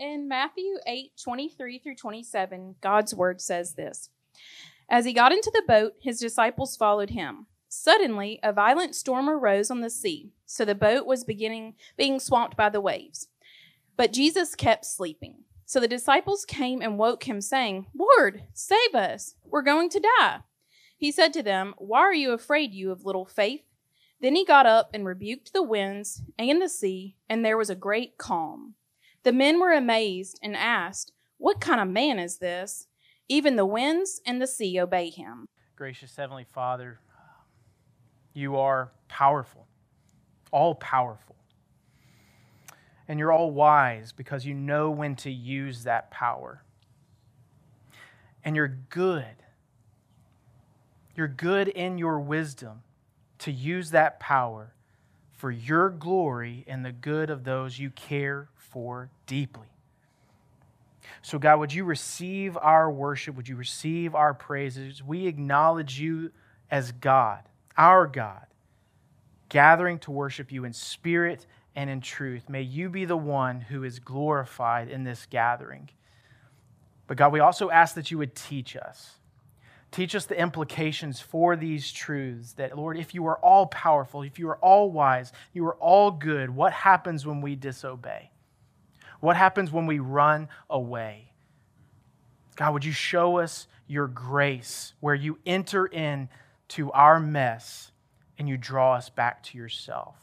In Matthew 8 23 through 27, God's word says this As he got into the boat, his disciples followed him. Suddenly, a violent storm arose on the sea, so the boat was beginning being swamped by the waves. But Jesus kept sleeping. So the disciples came and woke him, saying, Lord, save us. We're going to die. He said to them, Why are you afraid, you of little faith? Then he got up and rebuked the winds and the sea, and there was a great calm. The men were amazed and asked, What kind of man is this? Even the winds and the sea obey him. Gracious Heavenly Father, you are powerful, all powerful. And you're all wise because you know when to use that power. And you're good. You're good in your wisdom to use that power for your glory and the good of those you care for deeply. So, God, would you receive our worship? Would you receive our praises? We acknowledge you as God, our God, gathering to worship you in spirit and in truth. May you be the one who is glorified in this gathering. But, God, we also ask that you would teach us. Teach us the implications for these truths that, Lord, if you are all powerful, if you are all wise, you are all good, what happens when we disobey? What happens when we run away? God, would you show us your grace where you enter in to our mess and you draw us back to yourself?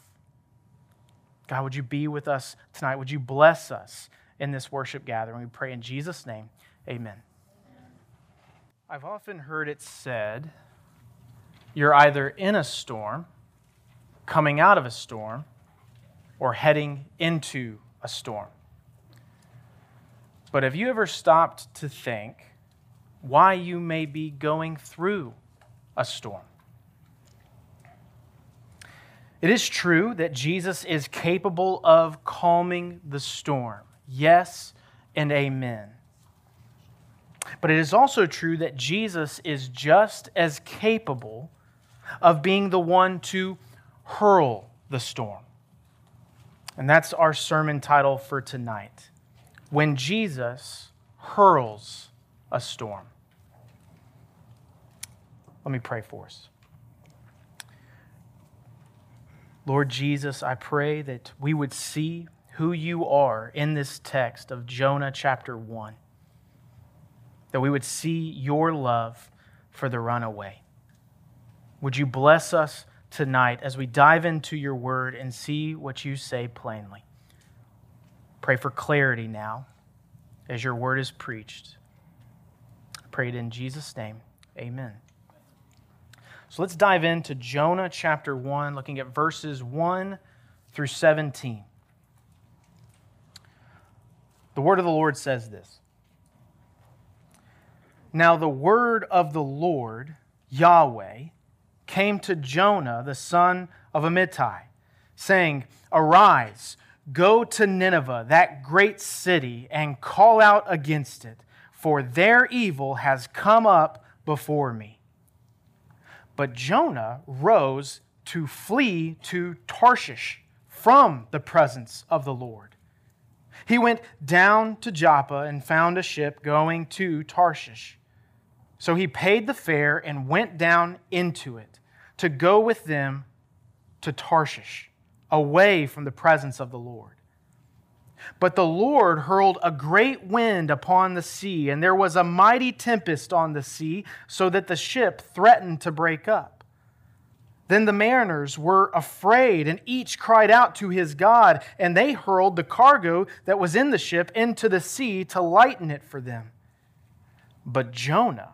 God, would you be with us tonight? Would you bless us in this worship gathering? We pray in Jesus' name. Amen. I've often heard it said you're either in a storm, coming out of a storm, or heading into a storm. But have you ever stopped to think why you may be going through a storm? It is true that Jesus is capable of calming the storm. Yes and amen. But it is also true that Jesus is just as capable of being the one to hurl the storm. And that's our sermon title for tonight when Jesus hurls a storm. Let me pray for us. Lord Jesus, I pray that we would see who you are in this text of Jonah chapter 1, that we would see your love for the runaway. Would you bless us tonight as we dive into your word and see what you say plainly? Pray for clarity now as your word is preached. I pray it in Jesus' name. Amen. So let's dive into Jonah chapter 1, looking at verses 1 through 17. The word of the Lord says this Now the word of the Lord, Yahweh, came to Jonah, the son of Amittai, saying, Arise Go to Nineveh, that great city, and call out against it, for their evil has come up before me. But Jonah rose to flee to Tarshish from the presence of the Lord. He went down to Joppa and found a ship going to Tarshish. So he paid the fare and went down into it to go with them to Tarshish away from the presence of the Lord. But the Lord hurled a great wind upon the sea, and there was a mighty tempest on the sea, so that the ship threatened to break up. Then the mariners were afraid, and each cried out to his God, and they hurled the cargo that was in the ship into the sea to lighten it for them. But Jonah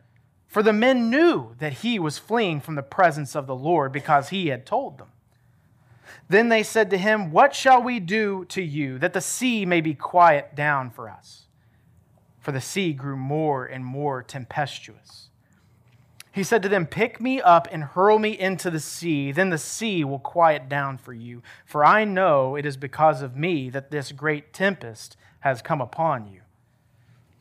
For the men knew that he was fleeing from the presence of the Lord because he had told them. Then they said to him, What shall we do to you that the sea may be quiet down for us? For the sea grew more and more tempestuous. He said to them, Pick me up and hurl me into the sea, then the sea will quiet down for you. For I know it is because of me that this great tempest has come upon you.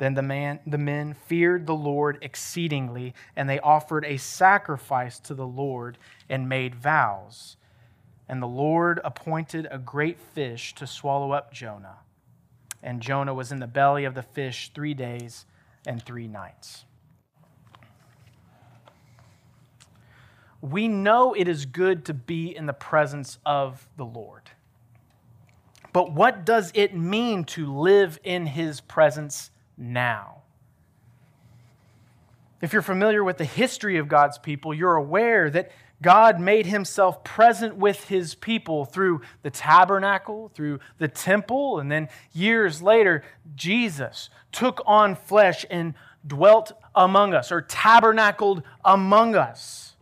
Then the, man, the men feared the Lord exceedingly, and they offered a sacrifice to the Lord and made vows. And the Lord appointed a great fish to swallow up Jonah. And Jonah was in the belly of the fish three days and three nights. We know it is good to be in the presence of the Lord. But what does it mean to live in his presence now. If you're familiar with the history of God's people, you're aware that God made himself present with his people through the tabernacle, through the temple, and then years later, Jesus took on flesh and dwelt among us or tabernacled among us.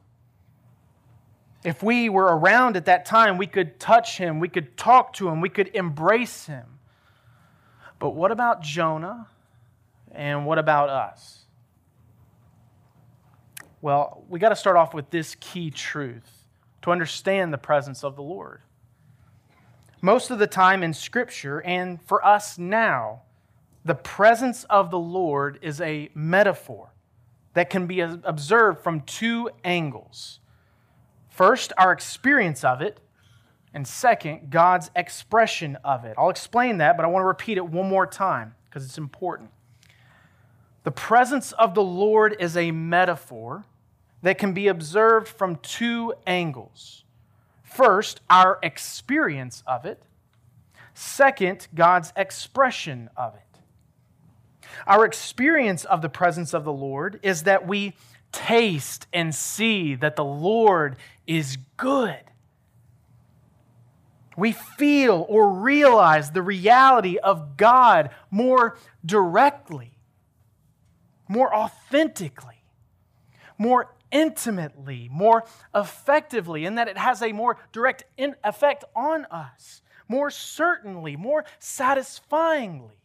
If we were around at that time, we could touch him, we could talk to him, we could embrace him. But what about Jonah? And what about us? Well, we got to start off with this key truth to understand the presence of the Lord. Most of the time in Scripture, and for us now, the presence of the Lord is a metaphor that can be observed from two angles. First, our experience of it, and second, God's expression of it. I'll explain that, but I want to repeat it one more time because it's important. The presence of the Lord is a metaphor that can be observed from two angles. First, our experience of it. Second, God's expression of it. Our experience of the presence of the Lord is that we taste and see that the Lord is good. We feel or realize the reality of God more directly more authentically, more intimately, more effectively, in that it has a more direct effect on us, more certainly, more satisfyingly.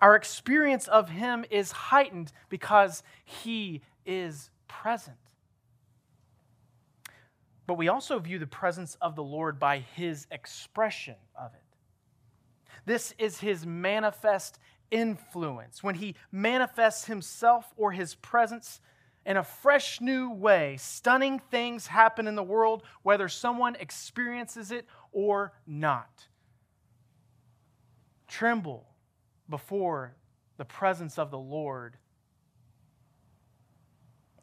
Our experience of Him is heightened because He is present. But we also view the presence of the Lord by His expression of it. This is His manifest influence, when he manifests himself or his presence in a fresh new way, stunning things happen in the world, whether someone experiences it or not. Tremble before the presence of the Lord,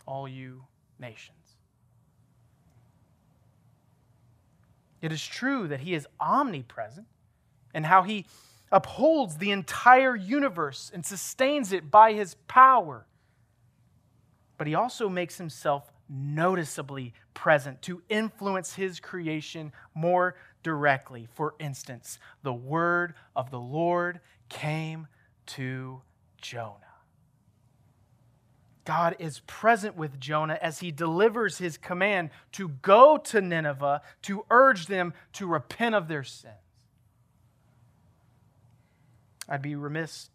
all you nations. It is true that he is omnipresent and how he upholds the entire universe and sustains it by his power. But he also makes himself noticeably present to influence his creation more directly. For instance, the word of the Lord came to Jonah. God is present with Jonah as he delivers his command to go to Nineveh to urge them to repent of their sin. I'd be remiss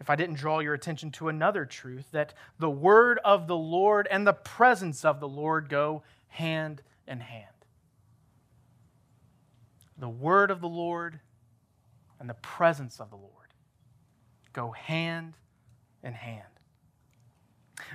if I didn't draw your attention to another truth that the word of the Lord and the presence of the Lord go hand in hand. The word of the Lord and the presence of the Lord go hand in hand.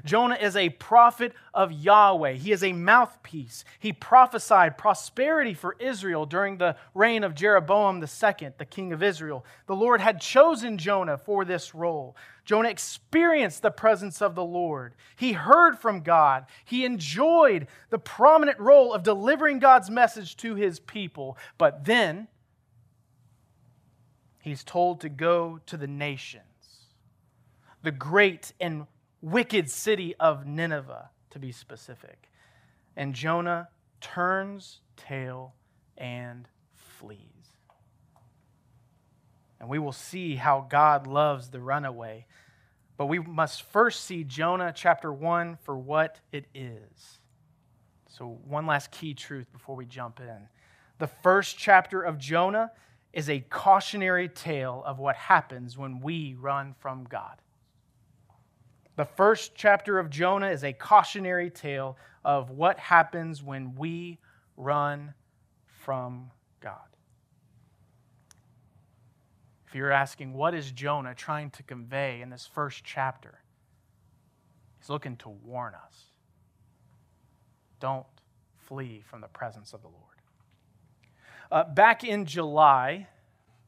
Jonah is a prophet of Yahweh. He is a mouthpiece. He prophesied prosperity for Israel during the reign of Jeroboam II, the king of Israel. The Lord had chosen Jonah for this role. Jonah experienced the presence of the Lord. He heard from God. He enjoyed the prominent role of delivering God's message to his people. But then he's told to go to the nations, the great and wicked city of Nineveh, to be specific. And Jonah turns tail and flees. And we will see how God loves the runaway. But we must first see Jonah chapter 1 for what it is. So, one last key truth before we jump in. The first chapter of Jonah is a cautionary tale of what happens when we run from God. The first chapter of Jonah is a cautionary tale of what happens when we run from God. If you're asking, what is Jonah trying to convey in this first chapter? He's looking to warn us. Don't flee from the presence of the Lord. Uh, back in July,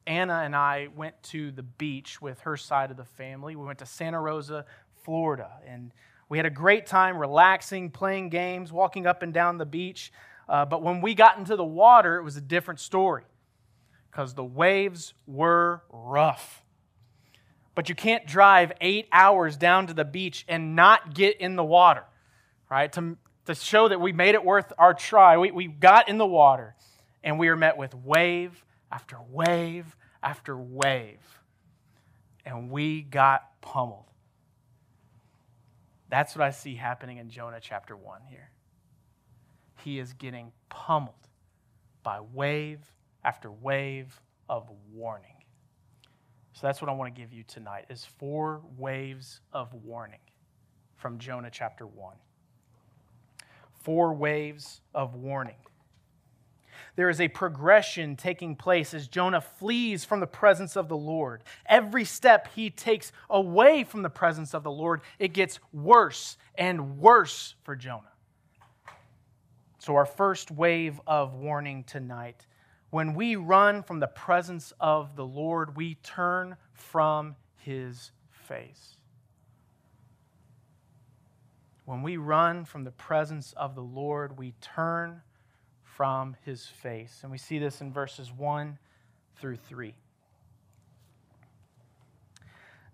Anna and I went to the beach with her side of the family. We went to Santa Rosa, Florida. And we had a great time relaxing, playing games, walking up and down the beach. Uh, but when we got into the water, it was a different story because the waves were rough. But you can't drive eight hours down to the beach and not get in the water, right? To, to show that we made it worth our try, we, we got in the water and we were met with wave after wave after wave. And we got pummeled. That's what I see happening in Jonah chapter 1 here. He is getting pummeled by wave after wave of warning. So that's what I want to give you tonight is four waves of warning from Jonah chapter 1. Four waves of warning there is a progression taking place as Jonah flees from the presence of the Lord. Every step he takes away from the presence of the Lord, it gets worse and worse for Jonah. So, our first wave of warning tonight when we run from the presence of the Lord, we turn from his face. When we run from the presence of the Lord, we turn from his face. And we see this in verses 1 through 3.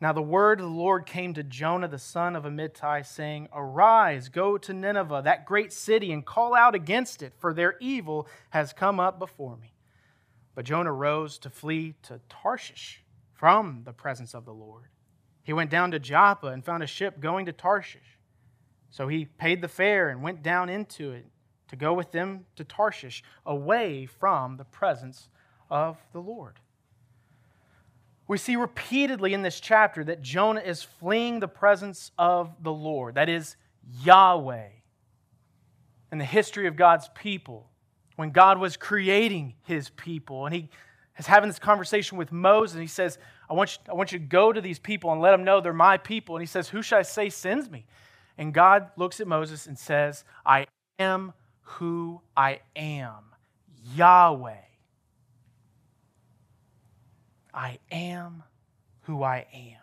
Now the word of the Lord came to Jonah the son of Amittai, saying, Arise, go to Nineveh, that great city, and call out against it, for their evil has come up before me. But Jonah rose to flee to Tarshish from the presence of the Lord. He went down to Joppa and found a ship going to Tarshish. So he paid the fare and went down into it to go with them to Tarshish, away from the presence of the Lord. We see repeatedly in this chapter that Jonah is fleeing the presence of the Lord, that is, Yahweh. In the history of God's people, when God was creating his people, and he is having this conversation with Moses, and he says, I want, you, I want you to go to these people and let them know they're my people. And he says, Who shall I say sends me? And God looks at Moses and says, I am who I am Yahweh. I am who I am.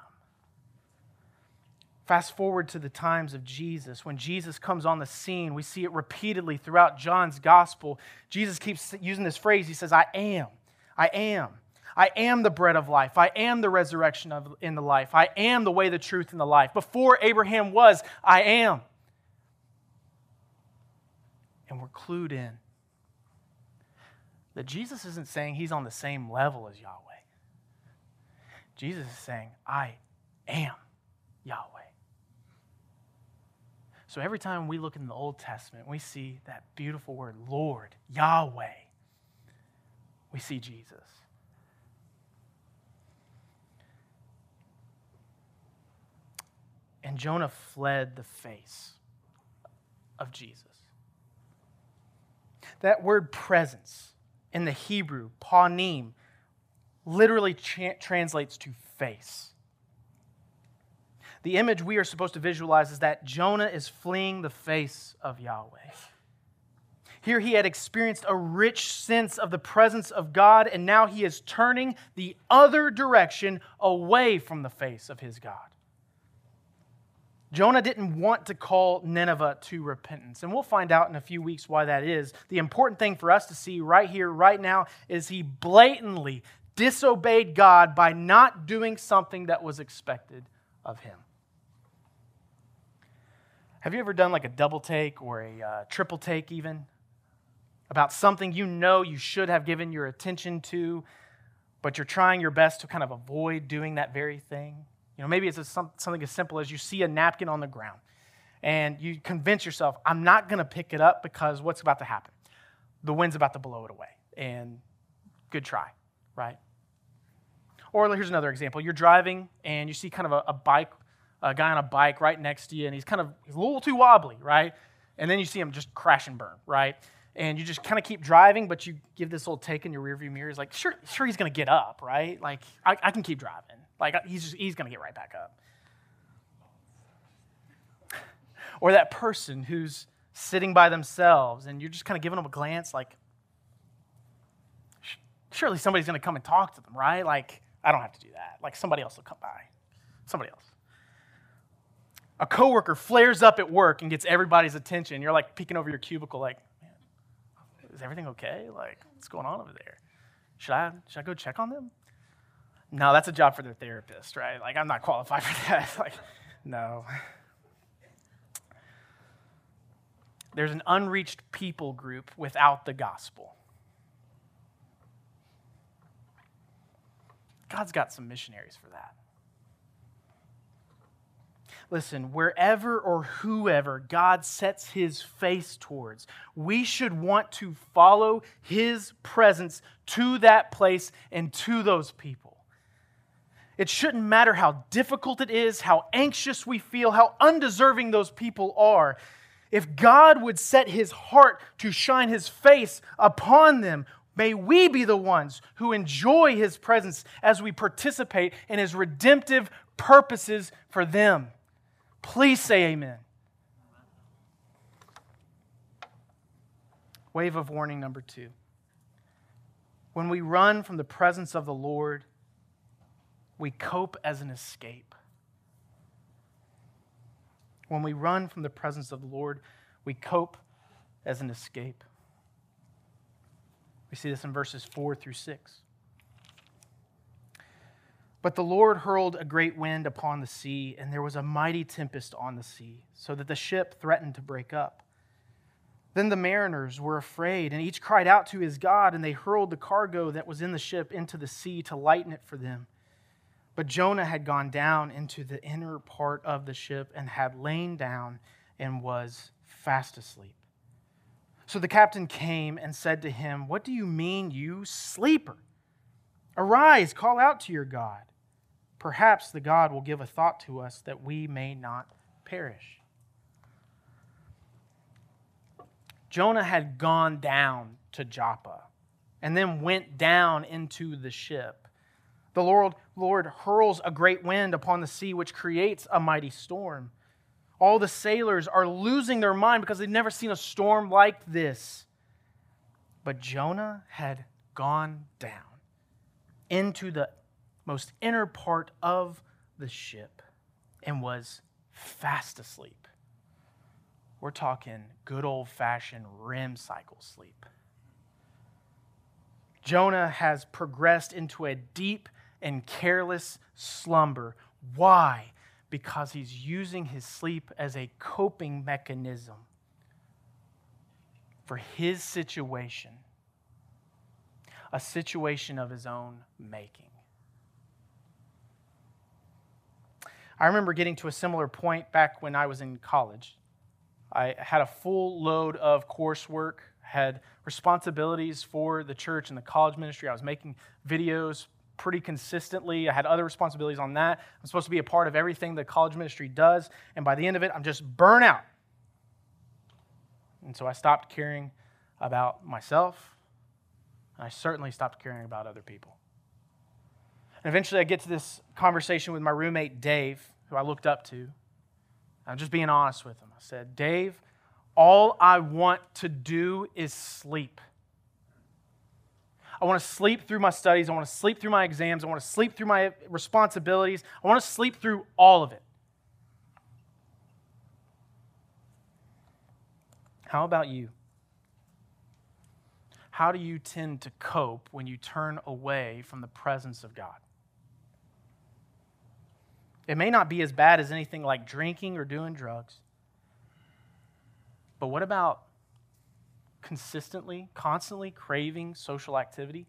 Fast forward to the times of Jesus. When Jesus comes on the scene, we see it repeatedly throughout John's gospel. Jesus keeps using this phrase. He says, I am. I am. I am the bread of life. I am the resurrection of, in the life. I am the way, the truth, and the life. Before Abraham was, I am and we're clued in that Jesus isn't saying he's on the same level as Yahweh. Jesus is saying, I am Yahweh. So every time we look in the Old Testament, we see that beautiful word, Lord, Yahweh. We see Jesus. And Jonah fled the face of Jesus. That word presence in the Hebrew, panim, literally tra- translates to face. The image we are supposed to visualize is that Jonah is fleeing the face of Yahweh. Here he had experienced a rich sense of the presence of God, and now he is turning the other direction away from the face of his God. Jonah didn't want to call Nineveh to repentance. And we'll find out in a few weeks why that is. The important thing for us to see right here, right now, is he blatantly disobeyed God by not doing something that was expected of him. Have you ever done like a double take or a uh, triple take, even? About something you know you should have given your attention to, but you're trying your best to kind of avoid doing that very thing? You know, maybe it's something as simple as you see a napkin on the ground and you convince yourself, I'm not going to pick it up because what's about to happen? The wind's about to blow it away. And good try, right? Or here's another example. You're driving and you see kind of a, a bike, a guy on a bike right next to you, and he's kind of he's a little too wobbly, right? And then you see him just crash and burn, right? And you just kind of keep driving, but you give this little take in your rearview mirror. He's like, sure, sure, he's going to get up, right? Like, I, I can keep driving. Like uh, he's just, he's going to get right back up. or that person who's sitting by themselves and you're just kind of giving them a glance like surely somebody's going to come and talk to them, right? Like I don't have to do that. Like somebody else will come by. Somebody else. A coworker flares up at work and gets everybody's attention. You're like peeking over your cubicle like, man, is everything okay? Like what's going on over there? Should I should I go check on them? No, that's a job for their therapist, right? Like, I'm not qualified for that. like, no. There's an unreached people group without the gospel. God's got some missionaries for that. Listen, wherever or whoever God sets his face towards, we should want to follow his presence to that place and to those people. It shouldn't matter how difficult it is, how anxious we feel, how undeserving those people are. If God would set his heart to shine his face upon them, may we be the ones who enjoy his presence as we participate in his redemptive purposes for them. Please say amen. Wave of warning number two. When we run from the presence of the Lord, we cope as an escape. When we run from the presence of the Lord, we cope as an escape. We see this in verses 4 through 6. But the Lord hurled a great wind upon the sea, and there was a mighty tempest on the sea, so that the ship threatened to break up. Then the mariners were afraid, and each cried out to his God, and they hurled the cargo that was in the ship into the sea to lighten it for them. But Jonah had gone down into the inner part of the ship and had lain down and was fast asleep. So the captain came and said to him, What do you mean, you sleeper? Arise, call out to your God. Perhaps the God will give a thought to us that we may not perish. Jonah had gone down to Joppa and then went down into the ship. The Lord, Lord hurls a great wind upon the sea, which creates a mighty storm. All the sailors are losing their mind because they've never seen a storm like this. But Jonah had gone down into the most inner part of the ship and was fast asleep. We're talking good old fashioned REM cycle sleep. Jonah has progressed into a deep and careless slumber. Why? Because he's using his sleep as a coping mechanism for his situation, a situation of his own making. I remember getting to a similar point back when I was in college. I had a full load of coursework, had responsibilities for the church and the college ministry. I was making videos, pretty consistently. I had other responsibilities on that. I'm supposed to be a part of everything the college ministry does. And by the end of it, I'm just burnt out. And so I stopped caring about myself. And I certainly stopped caring about other people. And eventually I get to this conversation with my roommate, Dave, who I looked up to. I'm just being honest with him. I said, Dave, all I want to do is sleep. I want to sleep through my studies. I want to sleep through my exams. I want to sleep through my responsibilities. I want to sleep through all of it. How about you? How do you tend to cope when you turn away from the presence of God? It may not be as bad as anything like drinking or doing drugs. But what about consistently, constantly craving social activity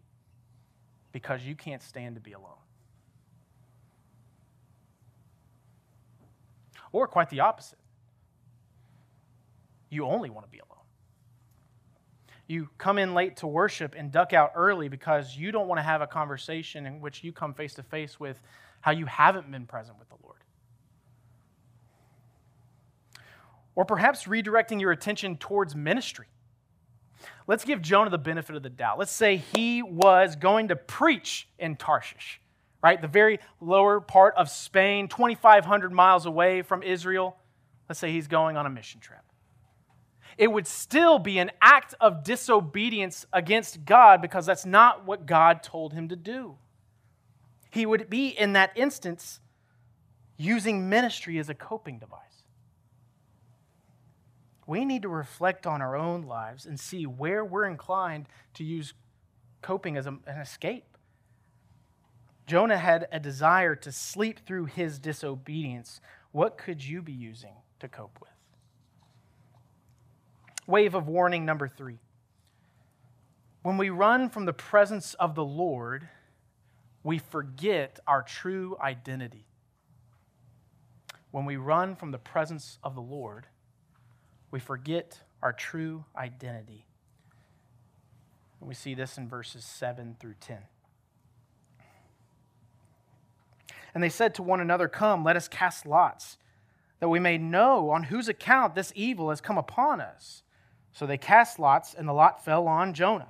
because you can't stand to be alone. Or quite the opposite. You only want to be alone. You come in late to worship and duck out early because you don't want to have a conversation in which you come face to face with how you haven't been present with the Lord. Or perhaps redirecting your attention towards ministry Let's give Jonah the benefit of the doubt. Let's say he was going to preach in Tarshish, right? The very lower part of Spain, 2,500 miles away from Israel. Let's say he's going on a mission trip. It would still be an act of disobedience against God because that's not what God told him to do. He would be, in that instance, using ministry as a coping device we need to reflect on our own lives and see where we're inclined to use coping as a, an escape. Jonah had a desire to sleep through his disobedience. What could you be using to cope with? Wave of warning number three. When we run from the presence of the Lord, we forget our true identity. When we run from the presence of the Lord, we forget our true identity. And we see this in verses 7 through 10. And they said to one another, Come, let us cast lots, that we may know on whose account this evil has come upon us. So they cast lots, and the lot fell on Jonah.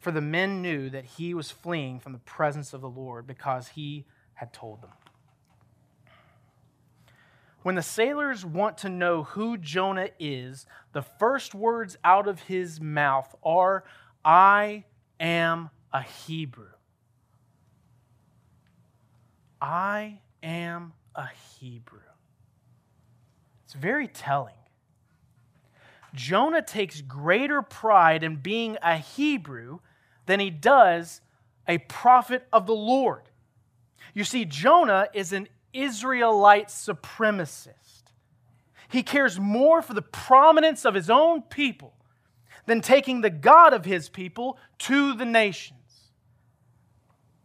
For the men knew that he was fleeing from the presence of the Lord because he had told them. When the sailors want to know who Jonah is, the first words out of his mouth are, I am a Hebrew. I am a Hebrew. It's very telling. Jonah takes greater pride in being a Hebrew than he does a prophet of the Lord. You see, Jonah is an Israelite supremacist. He cares more for the prominence of his own people than taking the God of his people to the nations.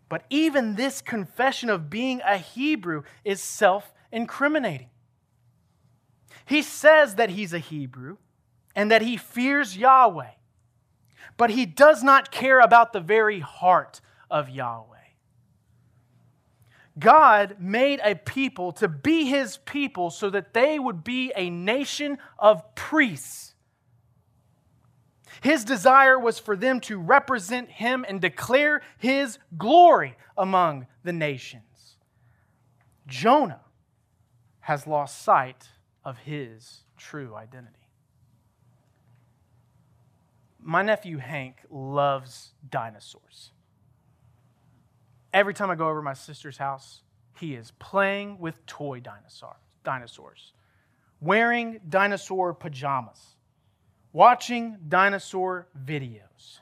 But even this confession of being a Hebrew is self incriminating. He says that he's a Hebrew and that he fears Yahweh but he does not care about the very heart of Yahweh. God made a people to be his people so that they would be a nation of priests. His desire was for them to represent him and declare his glory among the nations. Jonah has lost sight of his true identity my nephew Hank loves dinosaurs. Every time I go over my sister's house, he is playing with toy dinosaur, dinosaurs, wearing dinosaur pajamas, watching dinosaur videos.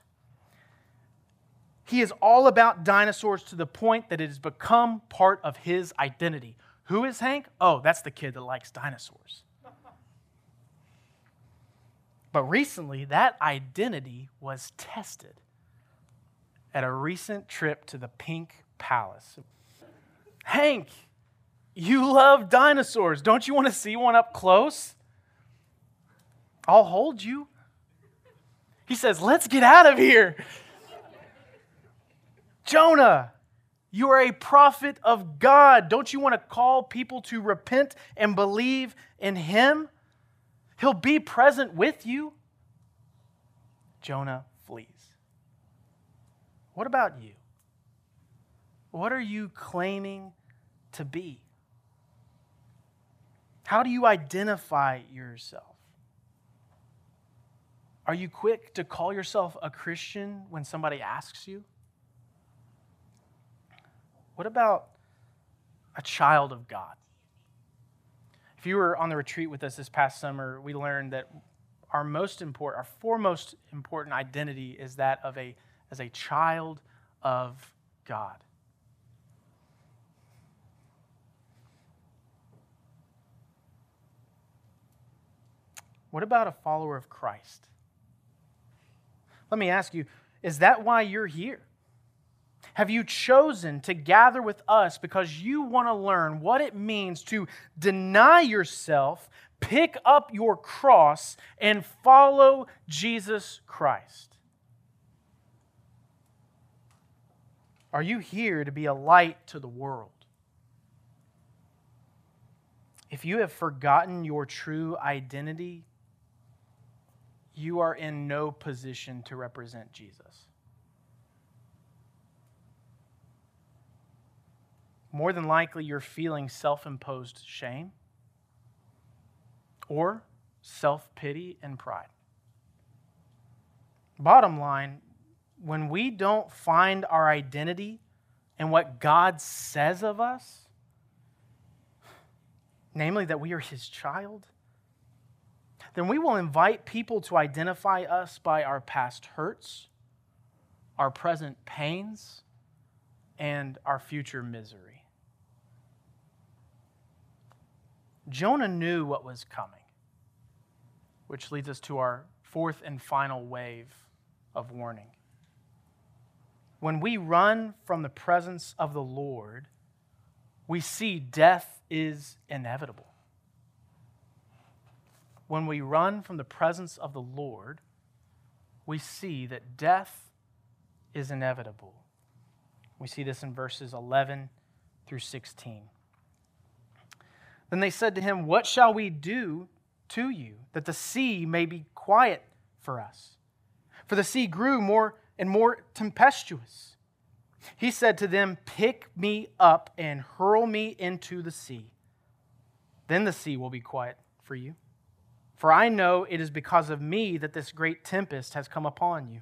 He is all about dinosaurs to the point that it has become part of his identity. Who is Hank? Oh, that's the kid that likes dinosaurs. But recently, that identity was tested at a recent trip to the Pink Palace. Hank, you love dinosaurs. Don't you want to see one up close? I'll hold you. He says, Let's get out of here. Jonah, you are a prophet of God. Don't you want to call people to repent and believe in him? He'll be present with you. Jonah flees. What about you? What are you claiming to be? How do you identify yourself? Are you quick to call yourself a Christian when somebody asks you? What about a child of God? If you were on the retreat with us this past summer, we learned that our most important, our foremost important identity is that of a as a child of God. What about a follower of Christ? Let me ask you, is that why you're here? Have you chosen to gather with us because you want to learn what it means to deny yourself, pick up your cross, and follow Jesus Christ? Are you here to be a light to the world? If you have forgotten your true identity, you are in no position to represent Jesus. More than likely you're feeling self imposed shame or self pity and pride. Bottom line, when we don't find our identity in what God says of us, namely that we are His child, then we will invite people to identify us by our past hurts, our present pains, and our future misery. Jonah knew what was coming, which leads us to our fourth and final wave of warning. When we run from the presence of the Lord, we see death is inevitable. When we run from the presence of the Lord, we see that death is inevitable. We see this in verses 11 through 16. Then they said to him, What shall we do to you that the sea may be quiet for us? For the sea grew more and more tempestuous. He said to them, Pick me up and hurl me into the sea. Then the sea will be quiet for you. For I know it is because of me that this great tempest has come upon you.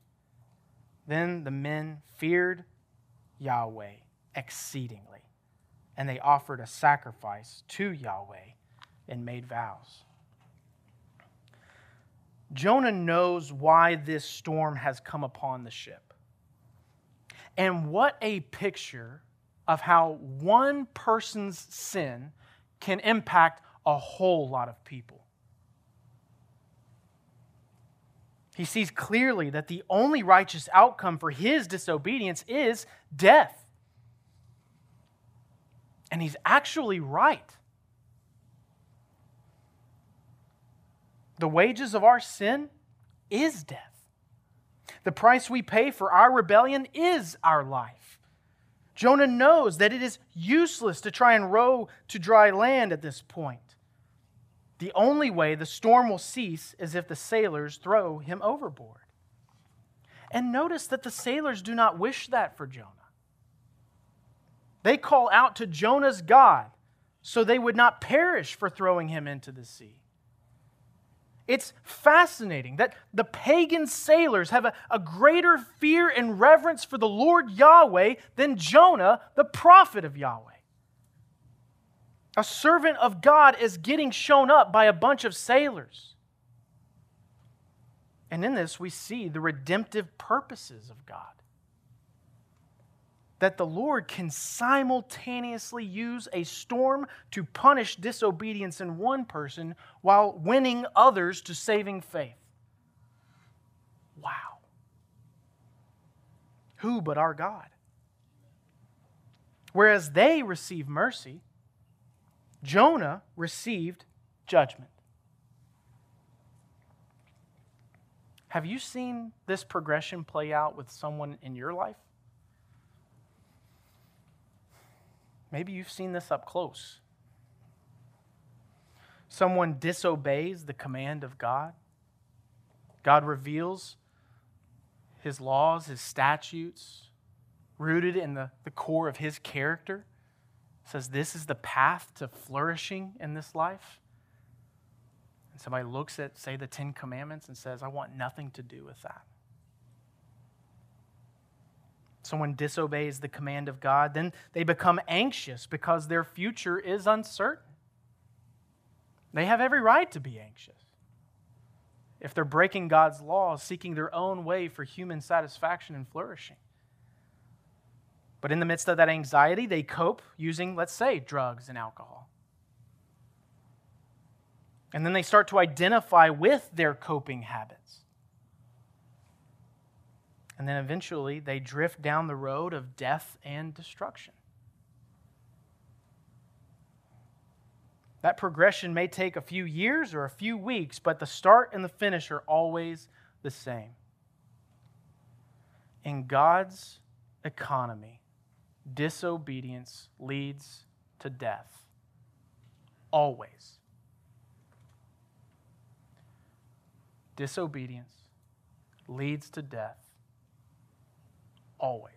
Then the men feared Yahweh exceedingly, and they offered a sacrifice to Yahweh and made vows. Jonah knows why this storm has come upon the ship. And what a picture of how one person's sin can impact a whole lot of people. He sees clearly that the only righteous outcome for his disobedience is death. And he's actually right. The wages of our sin is death. The price we pay for our rebellion is our life. Jonah knows that it is useless to try and row to dry land at this point. The only way the storm will cease is if the sailors throw him overboard. And notice that the sailors do not wish that for Jonah. They call out to Jonah's God, so they would not perish for throwing him into the sea. It's fascinating that the pagan sailors have a, a, greater fear and reverence for the Lord Yahweh than Jonah, the prophet of Yahweh. A servant of God is getting shown up by a bunch of sailors. And in this, we see the redemptive purposes of God. That the Lord can simultaneously use a storm to punish disobedience in one person while winning others to saving faith. Wow. Who but our God? Whereas they receive mercy, Jonah received judgment. Have you seen this progression play out with someone in your life? Maybe you've seen this up close. Someone disobeys the command of God. God reveals his laws, his statutes, rooted in the, the core of his character. Says this is the path to flourishing in this life. And somebody looks at, say, the Ten Commandments and says, I want nothing to do with that. Someone disobeys the command of God, then they become anxious because their future is uncertain. They have every right to be anxious. If they're breaking God's laws, seeking their own way for human satisfaction and flourishing. But in the midst of that anxiety, they cope using, let's say, drugs and alcohol. And then they start to identify with their coping habits. And then eventually they drift down the road of death and destruction. That progression may take a few years or a few weeks, but the start and the finish are always the same. In God's economy, disobedience leads to death. Always. disobedience leads to death. Always.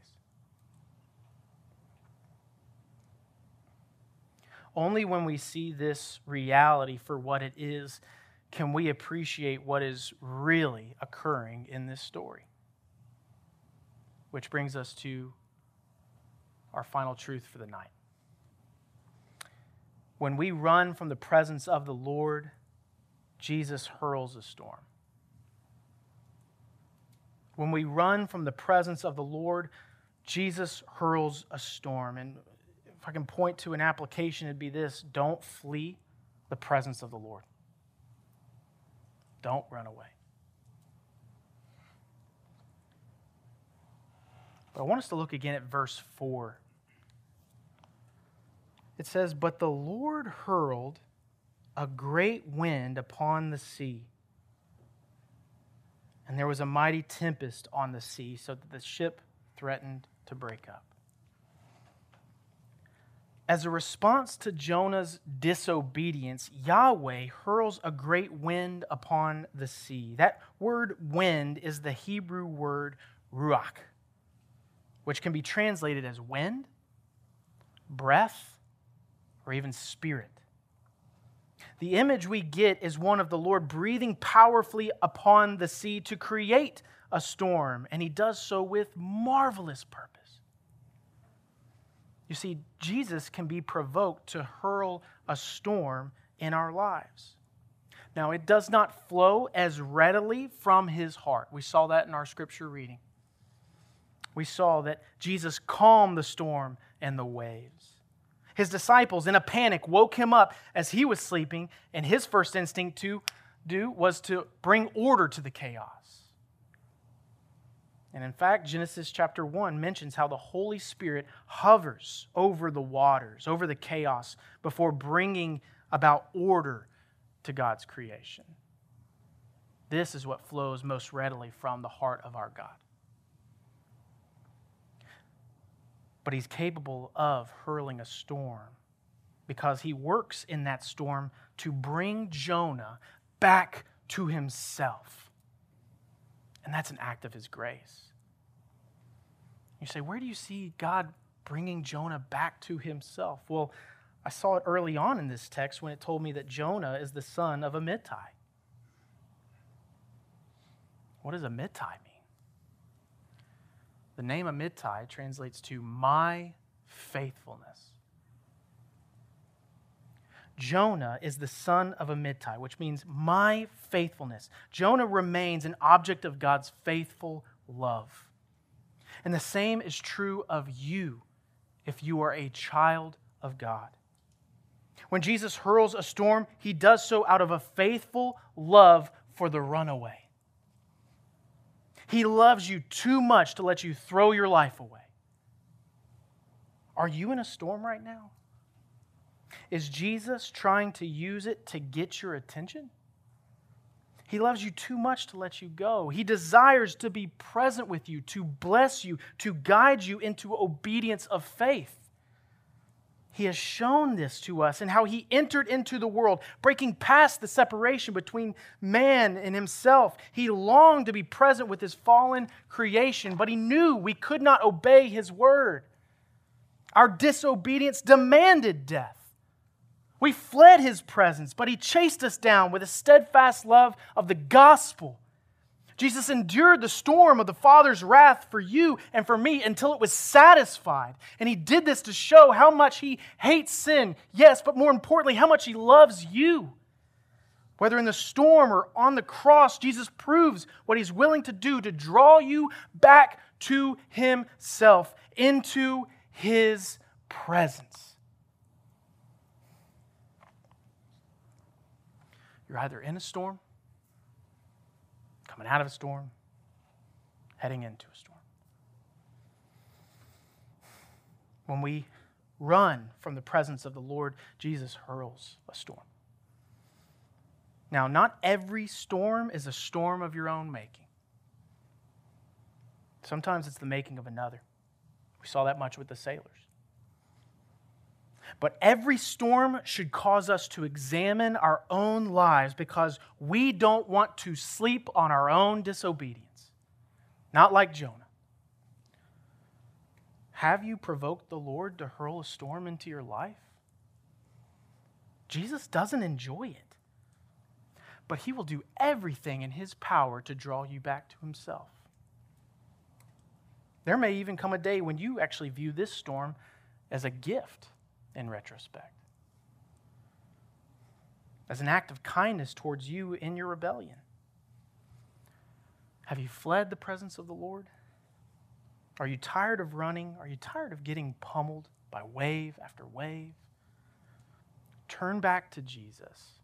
Only when we see this reality for what it is can we appreciate what is really occurring in this story. Which brings us to our final truth for the night. When we run from the presence of the Lord, Jesus hurls a storm. When we run from the presence of the Lord, Jesus hurls a storm. And if I can point to an application, it'd be this don't flee the presence of the Lord, don't run away. But I want us to look again at verse 4. It says, But the Lord hurled a great wind upon the sea and there was a mighty tempest on the sea, so that the ship threatened to break up. As a response to Jonah's disobedience, Yahweh hurls a great wind upon the sea. That word wind is the Hebrew word ruach, which can be translated as wind, breath, or even spirit. The image we get is one of the Lord breathing powerfully upon the sea to create a storm, and he does so with marvelous purpose. You see, Jesus can be provoked to hurl a storm in our lives. Now, it does not flow as readily from his heart. We saw that in our scripture reading. We saw that Jesus calmed the storm and the waves. His disciples, in a panic, woke him up as he was sleeping, and his first instinct to do was to bring order to the chaos. And in fact, Genesis chapter 1 mentions how the Holy Spirit hovers over the waters, over the chaos, before bringing about order to God's creation. This is what flows most readily from the heart of our God. But he's capable of hurling a storm because he works in that storm to bring Jonah back to himself. And that's an act of his grace. You say, where do you see God bringing Jonah back to himself? Well, I saw it early on in this text when it told me that Jonah is the son of a Amittai. What does a Amittai mean? The name Amittai translates to my faithfulness. Jonah is the son of Amittai, which means my faithfulness. Jonah remains an object of God's faithful love. And the same is true of you if you are a child of God. When Jesus hurls a storm, he does so out of a faithful love for the runaway. He loves you too much to let you throw your life away. Are you in a storm right now? Is Jesus trying to use it to get your attention? He loves you too much to let you go. He desires to be present with you, to bless you, to guide you into obedience of faith. He has shown this to us and how he entered into the world, breaking past the separation between man and himself. He longed to be present with his fallen creation, but he knew we could not obey his word. Our disobedience demanded death. We fled his presence, but he chased us down with a steadfast love of the gospel. Jesus endured the storm of the Father's wrath for you and for me until it was satisfied. And he did this to show how much he hates sin, yes, but more importantly, how much he loves you. Whether in the storm or on the cross, Jesus proves what he's willing to do to draw you back to himself, into his presence. You're either in a storm coming out of a storm, heading into a storm. When we run from the presence of the Lord, Jesus hurls a storm. Now, not every storm is a storm of your own making. Sometimes it's the making of another. We saw that much with the sailors. But every storm should cause us to examine our own lives because we don't want to sleep on our own disobedience. Not like Jonah. Have you provoked the Lord to hurl a storm into your life? Jesus doesn't enjoy it, but he will do everything in his power to draw you back to himself. There may even come a day when you actually view this storm as a gift in retrospect. As an act of kindness towards you in your rebellion. Have you fled the presence of the Lord? Are you tired of running? Are you tired of getting pummeled by wave after wave? Turn back to Jesus.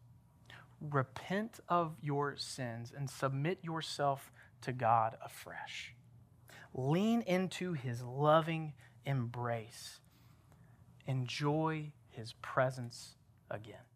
Repent of your sins and submit yourself to God afresh. Lean into his loving embrace enjoy his presence again.